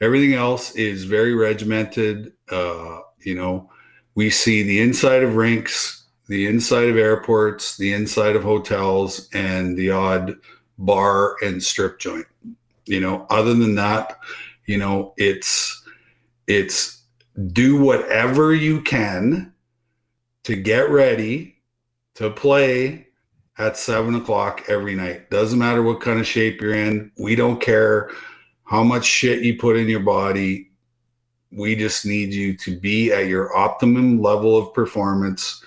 everything else is very regimented. Uh, you know, we see the inside of rinks, the inside of airports, the inside of hotels, and the odd bar and strip joint. You know, other than that, you know, it's it's do whatever you can to get ready to play at seven o'clock every night. Doesn't matter what kind of shape you're in. We don't care how much shit you put in your body. We just need you to be at your optimum level of performance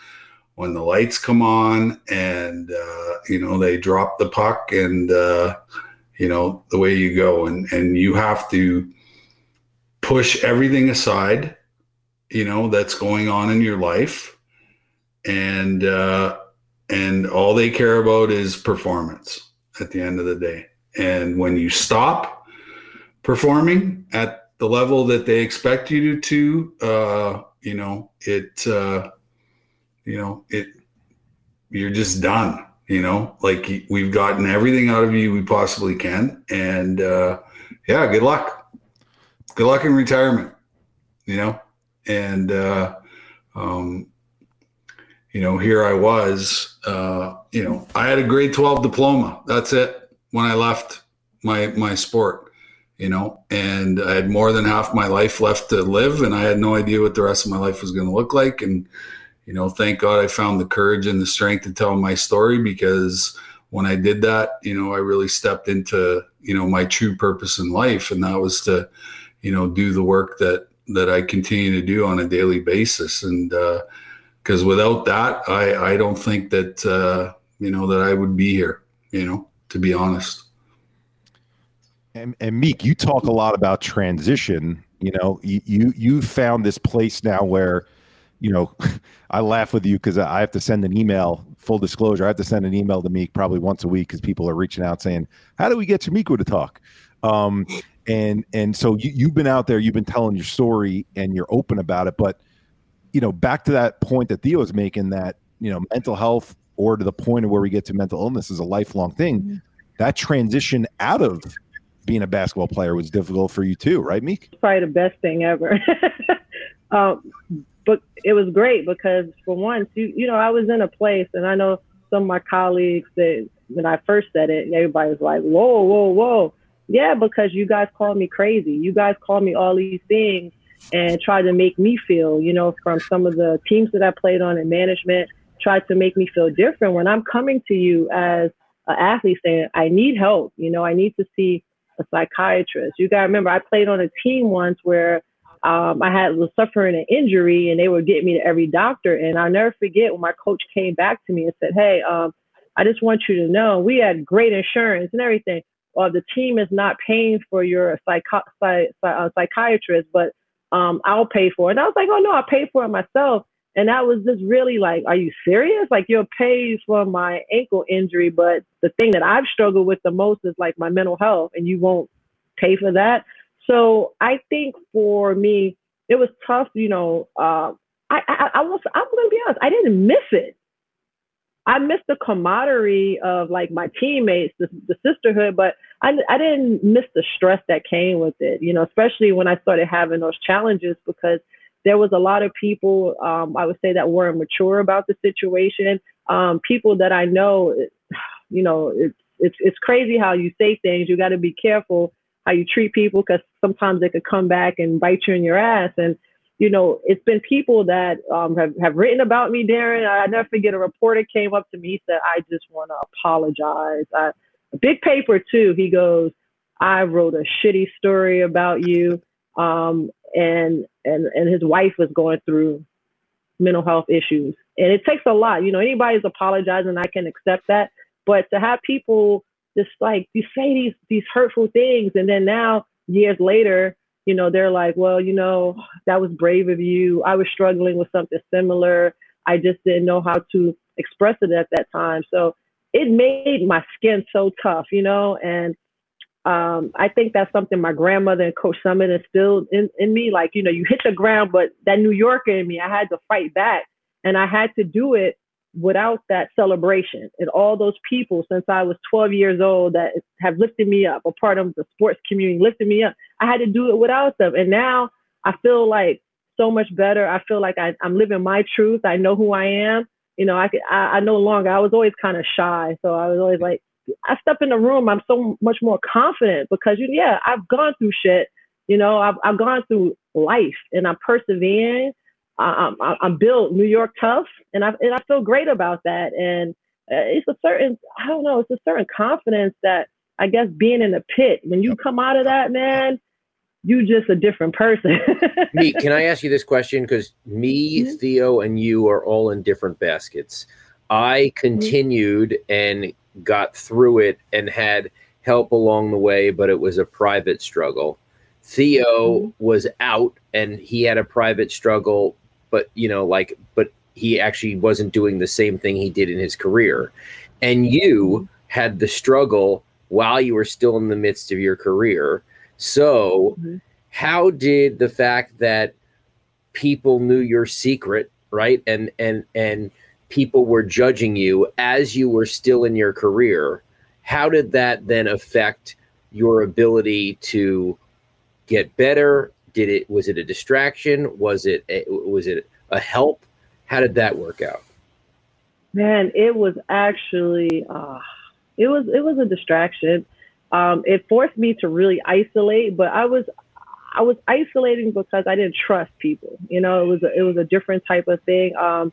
when the lights come on and uh, you know they drop the puck and uh, you know the way you go and and you have to push everything aside you know that's going on in your life. And uh, and all they care about is performance at the end of the day. And when you stop performing at the level that they expect you to uh, you know it uh, you know it you're just done you know? Like we've gotten everything out of you we possibly can. And uh yeah good luck good luck in retirement you know? And uh um you know here i was uh you know i had a grade 12 diploma. That's it when i left my my sport you know? And i had more than half my life left to live and i had no idea what the rest of my life was going to look like. And you know, thank God I found the courage and the strength to tell my story because when I did that, you know, I really stepped into, you know, my true purpose in life. And that was to, you know, do the work that, that I continue to do on a daily basis. And, uh, cause without that, I, I don't think that, uh, you know, that I would be here, you know, to be honest. And, and Meek, you talk a lot about transition. You know, you, you found this place now where you know, I laugh with you because I have to send an email. Full disclosure, I have to send an email to Meek probably once a week because people are reaching out saying, "How do we get Chamique to talk?" Um, and and so you, you've been out there, you've been telling your story, and you're open about it. But you know, back to that point that Theo was making, that you know, mental health, or to the point of where we get to mental illness, is a lifelong thing. Mm-hmm. That transition out of being a basketball player was difficult for you too, right, Meek? Probably the best thing ever. um, but it was great because for once, you you know, I was in a place, and I know some of my colleagues that when I first said it, everybody was like, "Whoa, whoa, whoa." Yeah, because you guys called me crazy. You guys called me all these things and tried to make me feel, you know, from some of the teams that I played on in management, tried to make me feel different. When I'm coming to you as an athlete saying, I need help, you know, I need to see a psychiatrist. You got to remember, I played on a team once where um, I had was suffering an injury and they would get me to every doctor. And I'll never forget when my coach came back to me and said, Hey, um, I just want you to know we had great insurance and everything. Well, the team is not paying for your psycho- psych- uh, psychiatrist, but um, I'll pay for it. And I was like, oh no, I'll pay for it myself. And that was just really like, are you serious? Like you'll pay for my ankle injury, but the thing that I've struggled with the most is like my mental health, and you won't pay for that. So I think for me, it was tough. You know, uh, I, I, I was I'm gonna be honest, I didn't miss it. I missed the camaraderie of like my teammates, the, the sisterhood, but I, I didn't miss the stress that came with it. You know, especially when I started having those challenges because there was a lot of people um, I would say that weren't mature about the situation. Um, people that I know, you know, it's it's it's crazy how you say things. You got to be careful how you treat people because sometimes they could come back and bite you in your ass. And you know, it's been people that um, have have written about me, Darren. I never forget a reporter came up to me. Said, "I just want to apologize." I, a big paper too. He goes, "I wrote a shitty story about you." Um, and and and his wife was going through mental health issues and it takes a lot you know anybody's apologizing i can accept that but to have people just like you say these these hurtful things and then now years later you know they're like well you know that was brave of you i was struggling with something similar i just didn't know how to express it at that time so it made my skin so tough you know and um, I think that's something my grandmother and Coach Summitt instilled in, in me. Like, you know, you hit the ground, but that New Yorker in me, I had to fight back. And I had to do it without that celebration and all those people since I was 12 years old that have lifted me up, a part of the sports community lifted me up. I had to do it without them. And now I feel like so much better. I feel like I, am living my truth. I know who I am. You know, I, I, I no longer, I was always kind of shy. So I was always like, I step in the room, I'm so much more confident because, you, yeah, I've gone through shit. You know, I've, I've gone through life and I'm persevering I'm, I'm built New York tough, and I and I feel great about that. And uh, it's a certain I don't know, it's a certain confidence that I guess being in the pit when you come out of that, man, you just a different person. me, can I ask you this question? Because me, mm-hmm. Theo, and you are all in different baskets. I mm-hmm. continued and got through it and had help along the way, but it was a private struggle. Theo mm-hmm. was out and he had a private struggle, but you know, like, but he actually wasn't doing the same thing he did in his career. And you had the struggle while you were still in the midst of your career. So, mm-hmm. how did the fact that people knew your secret, right? And and and people were judging you as you were still in your career, how did that then affect your ability to get better? Did it was it a distraction? Was it a, was it a help? How did that work out? Man, it was actually uh, it was it was a distraction. Um, it forced me to really isolate, but I was I was isolating because I didn't trust people. You know, it was a, it was a different type of thing. Um,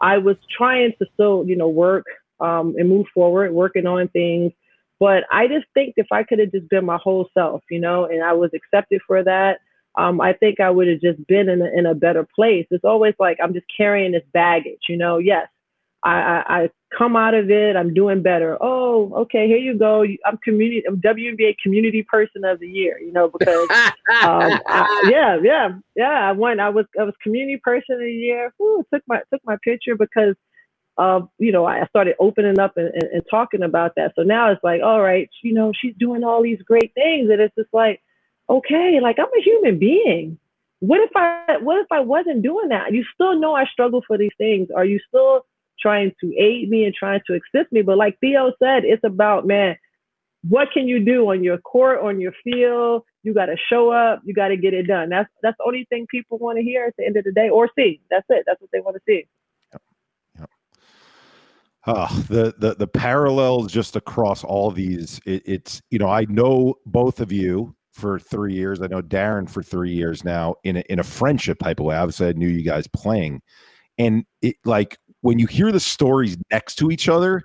I was trying to still, you know, work um, and move forward, working on things. But I just think if I could have just been my whole self, you know, and I was accepted for that, um, I think I would have just been in a, in a better place. It's always like I'm just carrying this baggage, you know. Yes, I, I, I come out of it. I'm doing better. Oh, okay, here you go. I'm community. I'm WNBA Community Person of the Year. You know, because um, I, yeah, yeah, yeah. I won. I was I was Community Person of the Year. Ooh, took my took my picture because of you know I started opening up and, and, and talking about that. So now it's like, all right, you know, she's doing all these great things, and it's just like, okay, like I'm a human being. What if I what if I wasn't doing that? You still know I struggle for these things. Are you still trying to aid me and trying to assist me. But like Theo said, it's about, man, what can you do on your court, on your field? You got to show up. You got to get it done. That's that's the only thing people want to hear at the end of the day or see. That's it. That's what they want to see. Uh, the the the parallels just across all these. It, it's you know I know both of you for three years. I know Darren for three years now in a, in a friendship type of way. Obviously, I knew you guys playing, and it like when you hear the stories next to each other,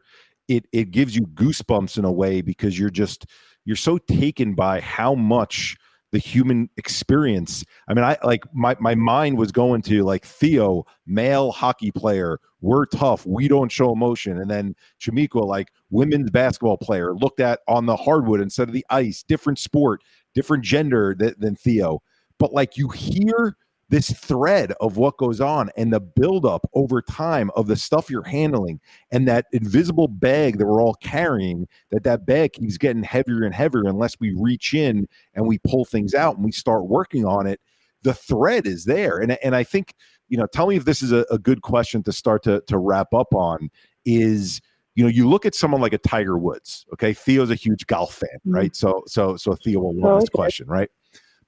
it it gives you goosebumps in a way because you're just you're so taken by how much the human experience. I mean, I like my my mind was going to like Theo, male hockey player. We're tough. We don't show emotion. And then Chamique, like women's basketball player, looked at on the hardwood instead of the ice. Different sport, different gender th- than Theo. But like you hear this thread of what goes on and the buildup over time of the stuff you're handling and that invisible bag that we're all carrying that that bag keeps getting heavier and heavier unless we reach in and we pull things out and we start working on it the thread is there and, and i think you know tell me if this is a, a good question to start to, to wrap up on is you know, you look at someone like a Tiger Woods. Okay, Theo's a huge golf fan, mm-hmm. right? So, so, so Theo will love oh, okay. this question, right?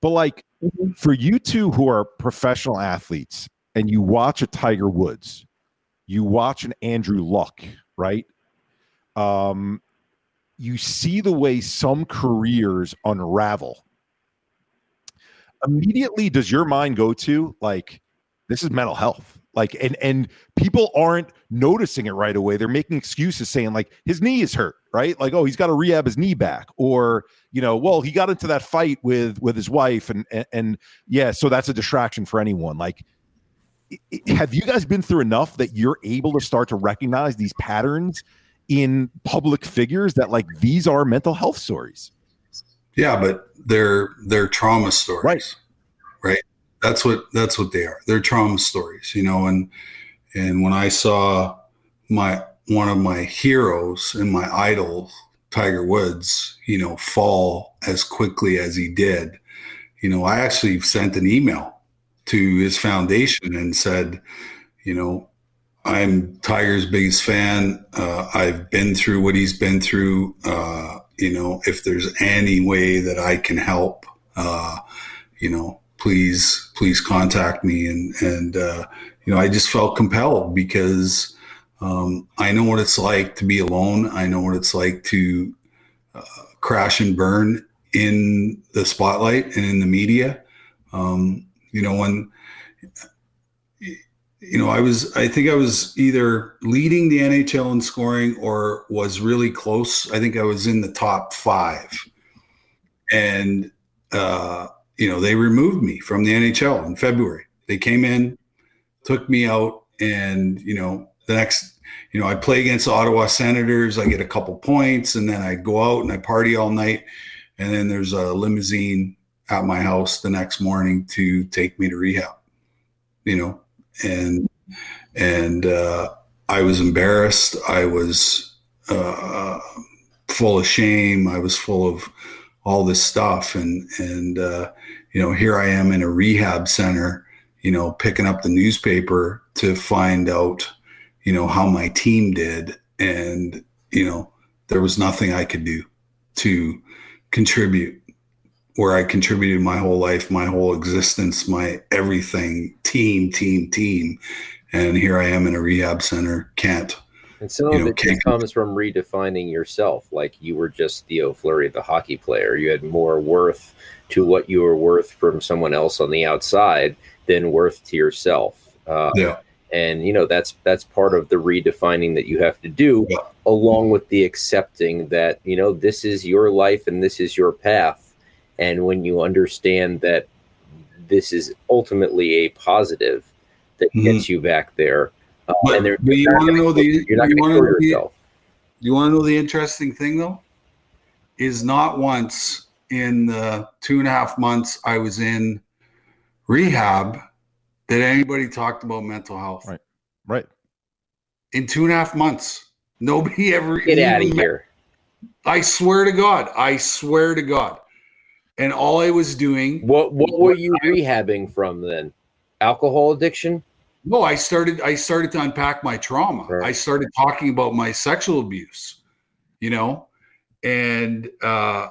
But like mm-hmm. for you two who are professional athletes and you watch a Tiger Woods, you watch an Andrew Luck, right? Um, you see the way some careers unravel. Immediately, does your mind go to like, this is mental health? Like, and and people aren't noticing it right away. They're making excuses, saying like his knee is hurt, right? Like, oh, he's got to rehab his knee back, or you know, well, he got into that fight with with his wife, and and, and yeah, so that's a distraction for anyone. Like, have you guys been through enough that you're able to start to recognize these patterns in public figures that like these are mental health stories? Yeah, but they're they're trauma stories, right? That's what that's what they are. They're trauma stories, you know. And and when I saw my one of my heroes and my idol, Tiger Woods, you know, fall as quickly as he did, you know, I actually sent an email to his foundation and said, you know, I'm Tiger's biggest fan. Uh, I've been through what he's been through. Uh, you know, if there's any way that I can help, uh, you know, please please contact me and and uh, you know I just felt compelled because um, I know what it's like to be alone. I know what it's like to uh, crash and burn in the spotlight and in the media. Um, you know when you know I was I think I was either leading the NHL in scoring or was really close. I think I was in the top five, and uh, you know, they removed me from the NHL in February. They came in, took me out, and you know, the next, you know, I play against the Ottawa Senators. I get a couple points, and then I go out and I party all night, and then there's a limousine at my house the next morning to take me to rehab. You know, and and uh, I was embarrassed. I was uh, full of shame. I was full of all this stuff, and and uh, you know, here I am in a rehab center, you know, picking up the newspaper to find out, you know, how my team did, and you know, there was nothing I could do to contribute where I contributed my whole life, my whole existence, my everything, team, team, team. And here I am in a rehab center, can't. And some of know, it just comes from redefining yourself. Like you were just Theo Fleury, the hockey player. You had more worth to what you were worth from someone else on the outside than worth to yourself. Uh, yeah. And you know that's that's part of the redefining that you have to do, yeah. along with the accepting that you know this is your life and this is your path and when you understand that this is ultimately a positive that mm-hmm. gets you back there, uh, but, and but you want to know the you're not you to yourself. The, you want to know the interesting thing though, is not once in the two and a half months I was in rehab that anybody talked about mental health. Right. Right. In two and a half months, nobody ever get out of here. I swear to God. I swear to God and all I was doing. What What were you I, rehabbing from then? Alcohol addiction? No, I started. I started to unpack my trauma. Right. I started talking about my sexual abuse. You know, and uh,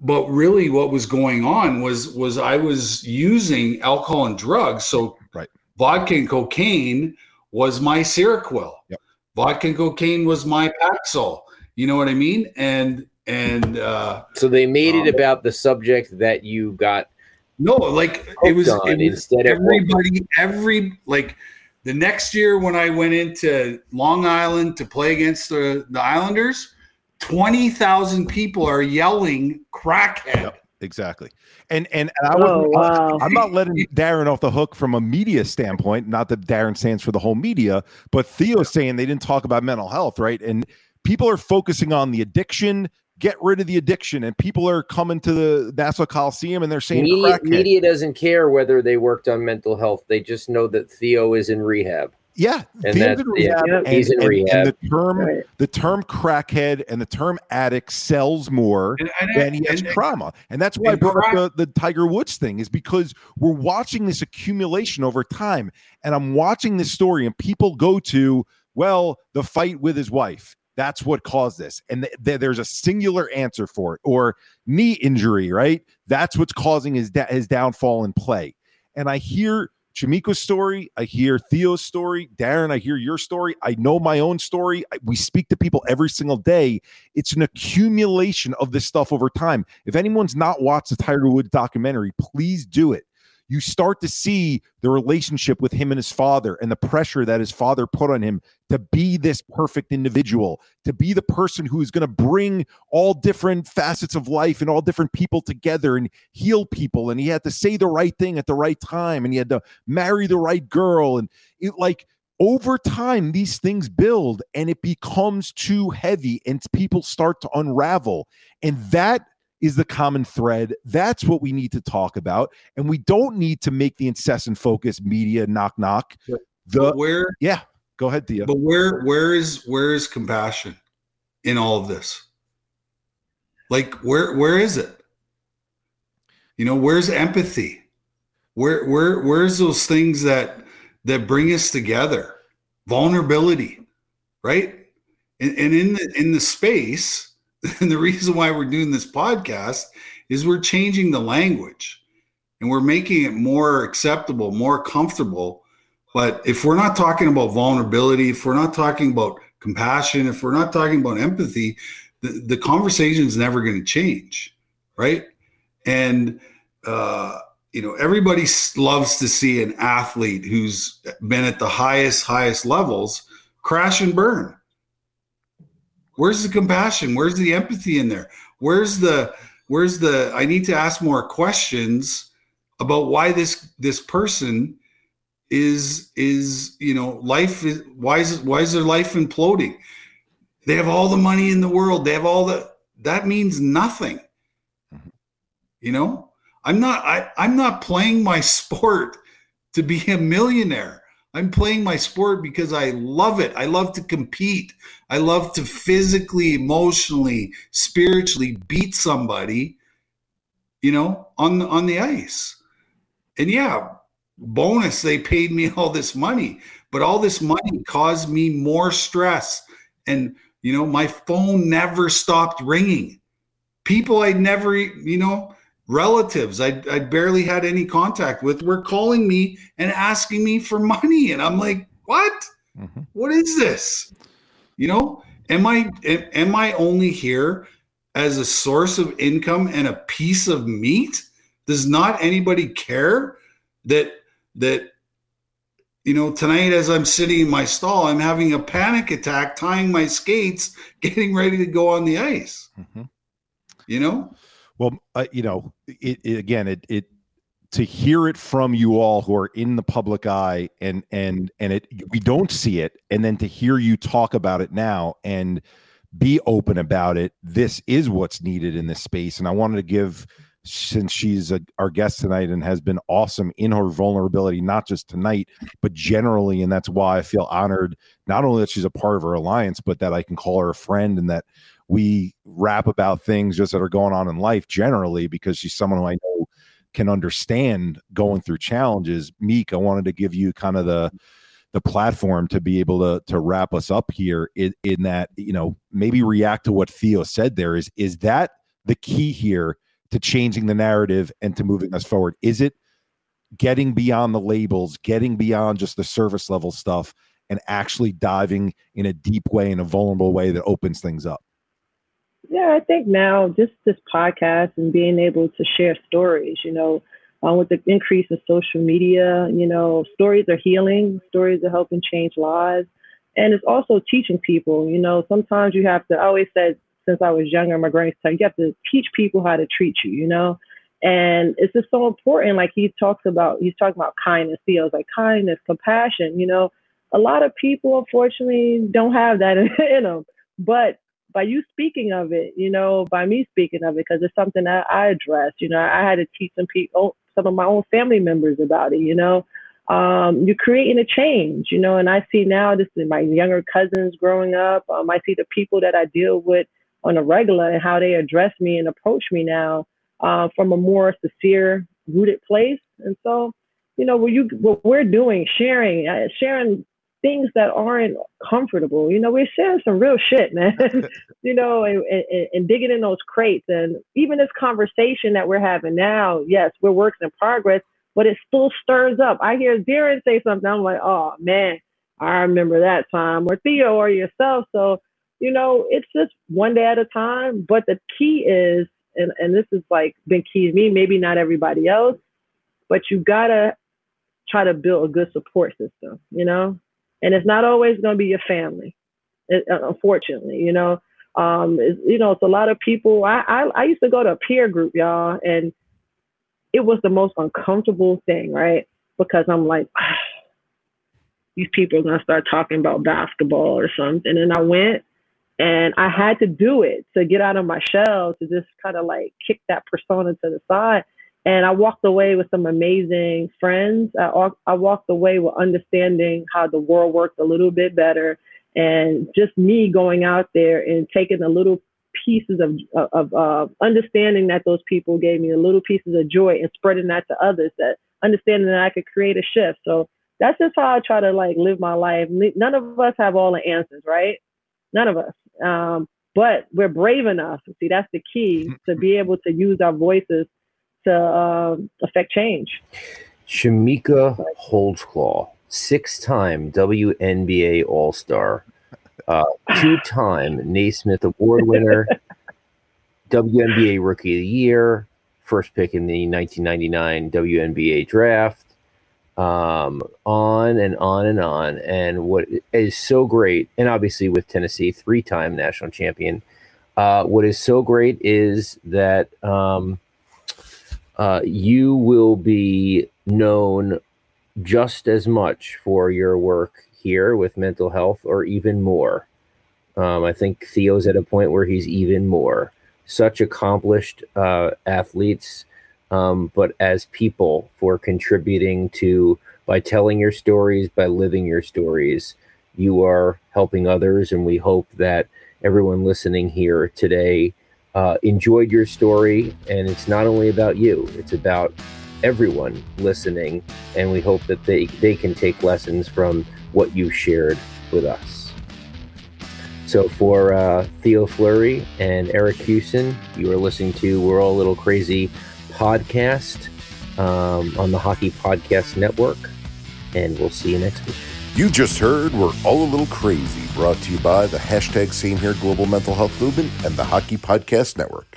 but really, what was going on was was I was using alcohol and drugs. So right. vodka and cocaine was my Seroquel. Yep. Vodka and cocaine was my Paxil. You know what I mean? And and uh, so they made um, it about the subject that you got. No, like it was, it was instead everybody, every like the next year when I went into Long Island to play against the the Islanders, twenty thousand people are yelling crackhead. Yep, exactly. And and, and I was oh, wow. I'm not letting Darren off the hook from a media standpoint. Not that Darren stands for the whole media, but Theo's saying they didn't talk about mental health, right? And people are focusing on the addiction, get rid of the addiction and people are coming to the Nassau Coliseum and they're saying media, media, doesn't care whether they worked on mental health. They just know that Theo is in rehab. Yeah, and that's, rehab, yeah, and, he's in and, rehab. And the term right. the term crackhead and the term addict sells more and, than he has trauma. And that's why I brought up the, the Tiger Woods thing, is because we're watching this accumulation over time. And I'm watching this story, and people go to, well, the fight with his wife that's what caused this. And th- th- there's a singular answer for it. Or knee injury, right? That's what's causing his da- his downfall in play. And I hear Chamique's story. I hear Theo's story. Darren, I hear your story. I know my own story. I, we speak to people every single day. It's an accumulation of this stuff over time. If anyone's not watched the Tiger Woods documentary, please do it you start to see the relationship with him and his father and the pressure that his father put on him to be this perfect individual, to be the person who's going to bring all different facets of life and all different people together and heal people. And he had to say the right thing at the right time and he had to marry the right girl. And it like, over time these things build and it becomes too heavy and people start to unravel and that is the common thread. That's what we need to talk about. And we don't need to make the incessant focus media knock knock. The but where yeah, go ahead, Theo. But where where is where is compassion in all of this? Like where where is it? You know, where's empathy? Where where where's those things that that bring us together? Vulnerability, right? And, and in the in the space and the reason why we're doing this podcast is we're changing the language and we're making it more acceptable, more comfortable. But if we're not talking about vulnerability, if we're not talking about compassion, if we're not talking about empathy, the, the conversation is never going to change. Right. And, uh, you know, everybody loves to see an athlete who's been at the highest, highest levels crash and burn Where's the compassion? Where's the empathy in there? Where's the where's the I need to ask more questions about why this this person is is you know life is why is why is their life imploding? They have all the money in the world. They have all the that means nothing. Mm-hmm. You know, I'm not I, I'm not playing my sport to be a millionaire. I'm playing my sport because I love it. I love to compete. I love to physically, emotionally, spiritually beat somebody, you know, on the, on the ice. And yeah, bonus they paid me all this money, but all this money caused me more stress and you know, my phone never stopped ringing. People I'd never, you know, relatives I'd, I'd barely had any contact with were calling me and asking me for money. And I'm like, what? Mm-hmm. what is this? You know, am I am I only here as a source of income and a piece of meat? Does not anybody care that that you know tonight as I'm sitting in my stall, I'm having a panic attack, tying my skates, getting ready to go on the ice. Mm-hmm. You know, well, uh, you know, it, it, again, it it to hear it from you all who are in the public eye and and and it we don't see it and then to hear you talk about it now and be open about it this is what's needed in this space. And i wanted to give since she's a, our guest tonight and has been awesome in her vulnerability not just tonight but generally and that's why i feel honored not only that she's a part of our alliance but that i can call her a friend and that we rap about things just that are going on in life generally because she's someone who I know can understand going through challenges. Meek, I wanted to give you kind of the the platform to be able to to wrap us up here in, in that you know maybe react to what Theo said there is is that the key here to changing the narrative and to moving us forward is it getting beyond the labels getting beyond just the service level stuff and actually diving in a deep way in a vulnerable way that opens things up yeah, I think now just this podcast and being able to share stories, you know, uh, with the increase in social media, you know, stories are healing, stories are helping change lives. And it's also teaching people, you know, sometimes you have to, I always said since I was younger, my grandson, you have to teach people how to treat you, you know? And it's just so important. Like he talks about, he's talking about kindness, He feels like kindness, compassion, you know, a lot of people unfortunately don't have that in them. But by you speaking of it, you know, by me speaking of it, because it's something that I address. You know, I had to teach some people, some of my own family members about it. You know, um, you're creating a change. You know, and I see now this is my younger cousins growing up. Um, I see the people that I deal with on a regular and how they address me and approach me now uh, from a more sincere, rooted place. And so, you know, what you what we're doing, sharing, uh, sharing things that aren't comfortable. You know, we're sharing some real shit, man. you know, and, and, and, digging in those crates. And even this conversation that we're having now, yes, we're works in progress, but it still stirs up. I hear Darren say something, I'm like, oh man, I remember that time, or Theo, or yourself. So, you know, it's just one day at a time. But the key is, and, and this is like been key to me, maybe not everybody else, but you gotta try to build a good support system, you know? And it's not always going to be your family it, uh, unfortunately you know? Um you know it's a lot of people I, I i used to go to a peer group y'all and it was the most uncomfortable thing right? Because i'm like these people are to start talking about basketball or something. And i went and i had to do it to get out of my shell to just kind of like kick that persona to the side and I walked away with some amazing friends. I, I walked away with understanding how the world worked a little bit better, and just me going out there and taking the little pieces of of uh, understanding that those people gave me, the little pieces of joy, and spreading that to others. That understanding that I could create a shift. So that's just how I try to like live my life. None of us have all the answers, right? None of us. Um, but we're brave enough. See, that's the key to be able to use our voices to uh, affect change. Chamique Holdsclaw, six-time WNBA All-Star, uh, two-time Naismith Award winner, WNBA Rookie of the Year, first pick in the 1999 WNBA draft. Um, on and on and on. And what is so great, and obviously with Tennessee, three-time national champion, Uh, what is so great is that um, uh, you will be known just as much for your work here with mental health or even more. Um, I think Theo's at a point where he's even more. Such accomplished uh, athletes, um, but as people for contributing to, by telling your stories, by living your stories, you are helping others. And we hope that everyone listening here today uh, enjoyed your story. And it's not only about you, it's about everyone listening. And we hope that they, they can take lessons from what you shared with us. So for uh, Theo Fleury and Eric Kussin, you are listening to We're All a Little Crazy podcast um, on the Hockey Podcast Network. And we'll see you next week. You just heard We're All a Little Crazy, brought to you by the hashtag Same Here Global Mental Health Movement and the Hockey Podcast Network.